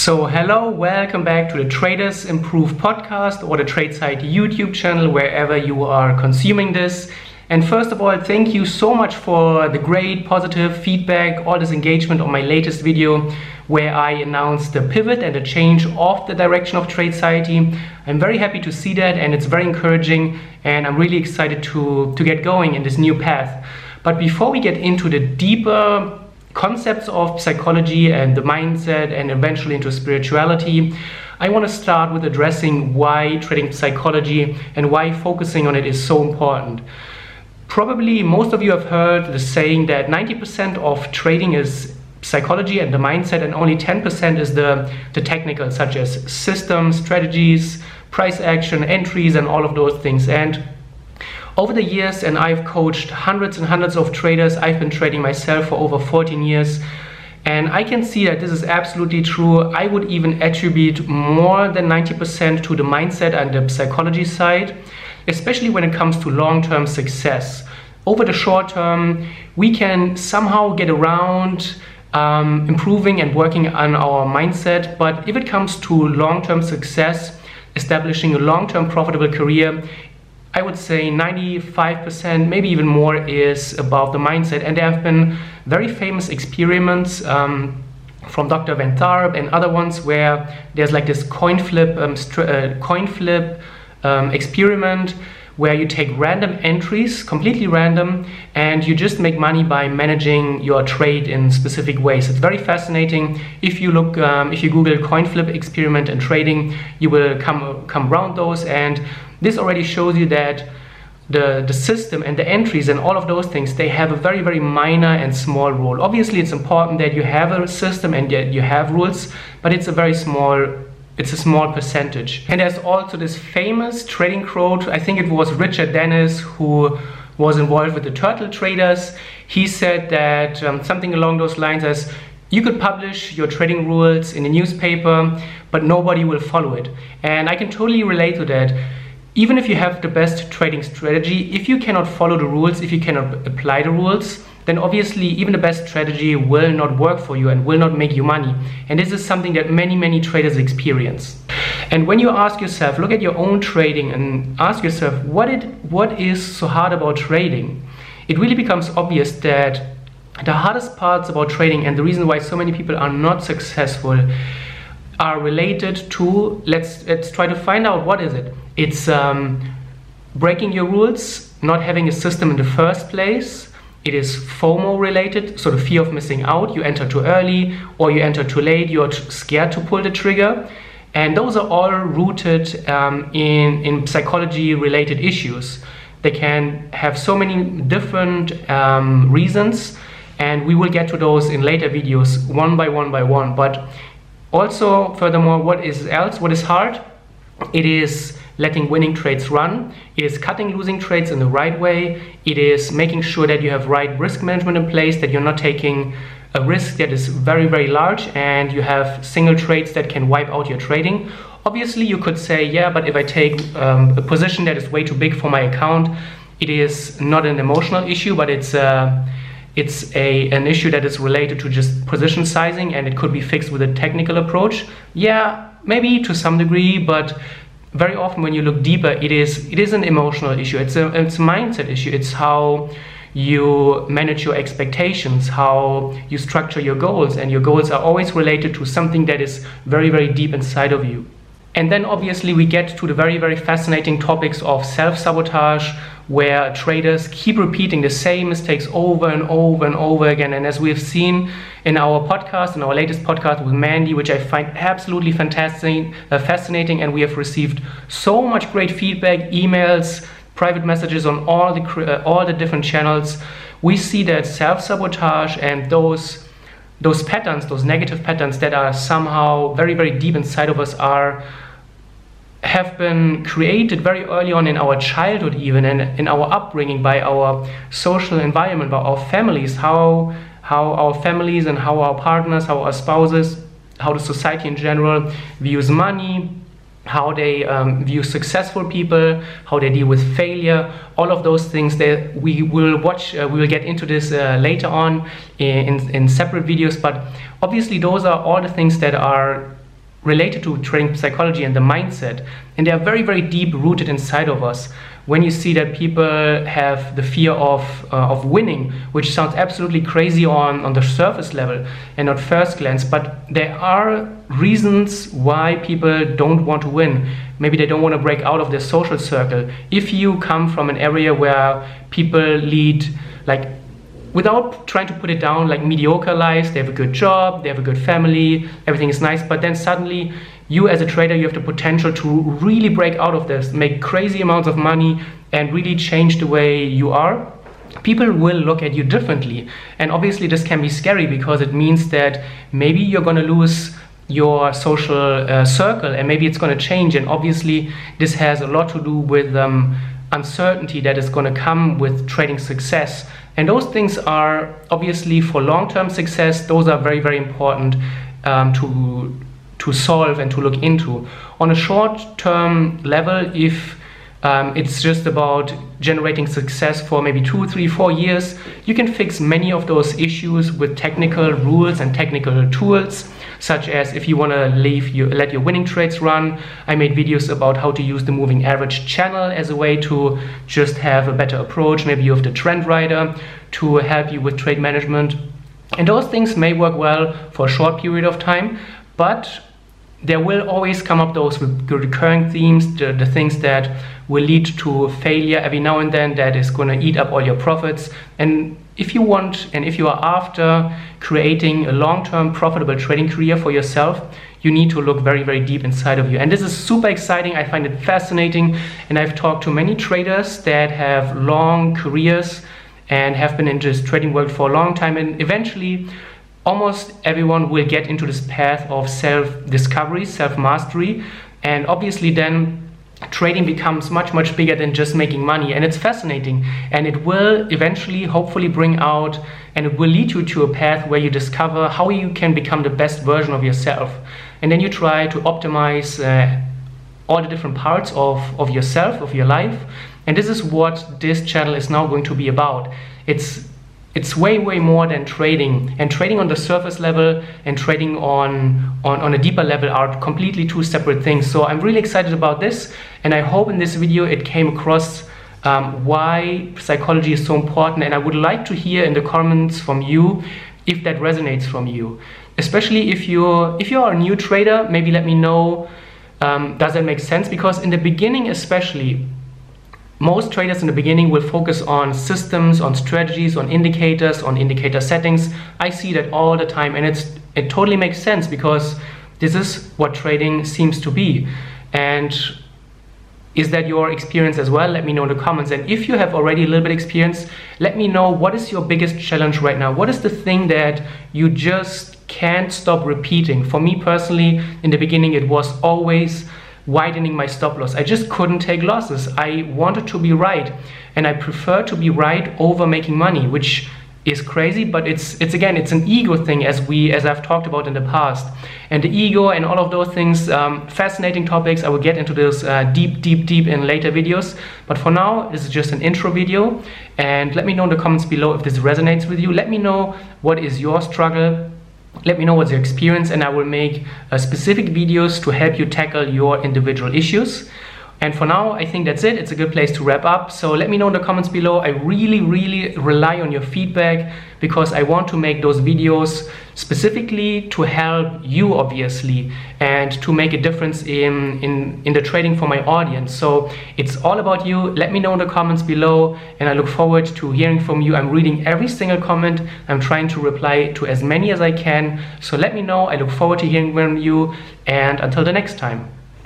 So, hello, welcome back to the Traders Improve podcast or the Tradeciety YouTube channel, wherever you are consuming this. And first of all, thank you so much for the great positive feedback, all this engagement on my latest video where I announced the pivot and the change of the direction of Tradeciety. I'm very happy to see that and it's very encouraging and I'm really excited to, to get going in this new path. But before we get into the deeper concepts of psychology and the mindset and eventually into spirituality, I want to start with addressing why trading psychology and why focusing on it is so important. Probably most of you have heard the saying that 90% of trading is psychology and the mindset, and only 10% is the, the technical, such as systems, strategies, price action, entries, and all of those things. And over the years, and I've coached hundreds and hundreds of traders, I've been trading myself for over 14 years. And I can see that this is absolutely true. I would even attribute more than 90% to the mindset and the psychology side, especially when it comes to long term success. Over the short term, we can somehow get around um, improving and working on our mindset. But if it comes to long term success, establishing a long term profitable career, I would say 95%, maybe even more, is about the mindset. And there have been very famous experiments um, from Dr. Van Tharp and other ones where there's like this coin flip, um, uh, coin flip um, experiment where you take random entries, completely random, and you just make money by managing your trade in specific ways. It's very fascinating. If you look, um, if you Google coin flip experiment and trading, you will come come around those and this already shows you that the, the system and the entries and all of those things, they have a very, very minor and small role. Obviously, it's important that you have a system and that you have rules, but it's a very small it's a small percentage. And there's also this famous trading quote, I think it was Richard Dennis who was involved with the turtle traders. He said that um, something along those lines as you could publish your trading rules in a newspaper, but nobody will follow it. And I can totally relate to that even if you have the best trading strategy, if you cannot follow the rules, if you cannot apply the rules, then obviously even the best strategy will not work for you and will not make you money. And this is something that many, many traders experience. And when you ask yourself, look at your own trading and ask yourself, what, it, what is so hard about trading? It really becomes obvious that the hardest parts about trading and the reason why so many people are not successful are related to let's let's try to find out what is it it's um, breaking your rules not having a system in the first place it is FOMO related, so the fear of missing out. You enter too early or you enter too late, you're scared to pull the trigger. And those are all rooted um, in, in psychology related issues. They can have so many different um, reasons, and we will get to those in later videos one by one by one. But also, furthermore, what is else? What is hard? It is letting winning trades run. It is cutting losing trades in the right way. It is making sure that you have right risk management in place, that you're not taking a risk that is very, very large and you have single trades that can wipe out your trading. Obviously, you could say, yeah, but if I take um, a position that is way too big for my account, it is not an emotional issue, but it's uh, it's a an issue that is related to just position sizing and it could be fixed with a technical approach yeah maybe to some degree but very often when you look deeper it is it is an emotional issue. It's a it's a mindset issue. It's how you manage your expectations how you structure your goals and your goals are always related to something that is very very deep inside of you. And then obviously we get to the very very fascinating topics of self-sabotage where traders keep repeating the same mistakes over and over and over again. And as we've seen in our podcast, in our latest podcast with Mandy, which I find absolutely fantastic, uh, fascinating, and we have received so much great feedback, emails, private messages on all the uh, all the different channels. We see that self-sabotage and those those patterns, those negative patterns that are somehow very, very deep inside of us are have been created very early on in our childhood even and in our upbringing by our social environment by our families how how our families and how our partners how our spouses how the society in general views money how they um, view successful people how they deal with failure all of those things that we will watch uh, we will get into this uh, later on in, in separate videos. But obviously those are all the things that are related to trading psychology and the mindset, and they are very, very deep rooted inside of us. When you see that people have the fear of uh, of winning, which sounds absolutely crazy on on the surface level and at first glance, but there are reasons why people don't want to win. Maybe they don't want to break out of their social circle. If you come from an area where people lead like without trying to put it down like mediocre lives they have a good job they have a good family everything is nice but then suddenly you as a trader you have the potential to really break out of this make crazy amounts of money and really change the way you are. People will look at you differently and obviously this can be scary because it means that maybe you're going to lose your social uh, circle and maybe it's going to change and obviously this has a lot to do with um, uncertainty that is going to come with trading success. And those things are obviously for long-term success those are very very important um, to to solve and to look into. On a short-term level if um, it's just about generating success for maybe two, three, four years. You can fix many of those issues with technical rules and technical tools such as if you want to leave you let your winning trades run. I made videos about how to use the moving average channel as a way to just have a better approach. Maybe you have the trend rider to help you with trade management. And those things may work well for a short period of time, but there will always come up those recurring themes, the, the things that will lead to failure every now and then that is going to eat up all your profits. And if you want and if you are after creating a long-term profitable trading career for yourself, you need to look very, very deep inside of you. And this is super exciting. I find it fascinating. And I've talked to many traders that have long careers and have been in this trading world for a long time. And eventually, almost everyone will get into this path of self-discovery, self-mastery. And obviously then trading becomes much much bigger than just making money. And it's fascinating. And it will eventually hopefully bring out and it will lead you to a path where you discover how you can become the best version of yourself. And then you try to optimize uh, all the different parts of, of yourself of your life. And this is what this channel is now going to be about. It's it's way way more than trading and trading on the surface level and trading on, on on a deeper level are completely two separate things. So i'm really excited about this and i hope in this video it came across um, why psychology is so important and i would like to hear in the comments from you if that resonates from you. Especially if you're if you are a new trader maybe let me know um, does that make sense? Because in the beginning especially most traders in the beginning will focus on systems, on strategies, on indicators, on indicator settings. I see that all the time and it's it totally makes sense because this is what trading seems to be. And is that your experience as well? Let me know in the comments. And if you have already a little bit experience, let me know what is your biggest challenge right now? What is the thing that you just can't stop repeating? For me personally, in the beginning, it was always widening my stop loss. I just couldn't take losses. I wanted to be right and I prefer to be right over making money, which is crazy, but it's it's again it's an ego thing as we as I've talked about in the past, and the ego and all of those things, um, fascinating topics. I will get into this uh, deep, deep, deep in later videos. But for now, this is just an intro video, and let me know in the comments below if this resonates with you. Let me know what is your struggle let me know what's your experience and I will make uh, specific videos to help you tackle your individual issues. And for now, I think that's it. It's a good place to wrap up. So let me know in the comments below. I really, really rely on your feedback because I want to make those videos specifically to help you, obviously, and to make a difference in, in, in the trading for my audience. So it's all about you. Let me know in the comments below, and I look forward to hearing from you. I'm reading every single comment. I'm trying to reply to as many as I can. So let me know. I look forward to hearing from you, and until the next time.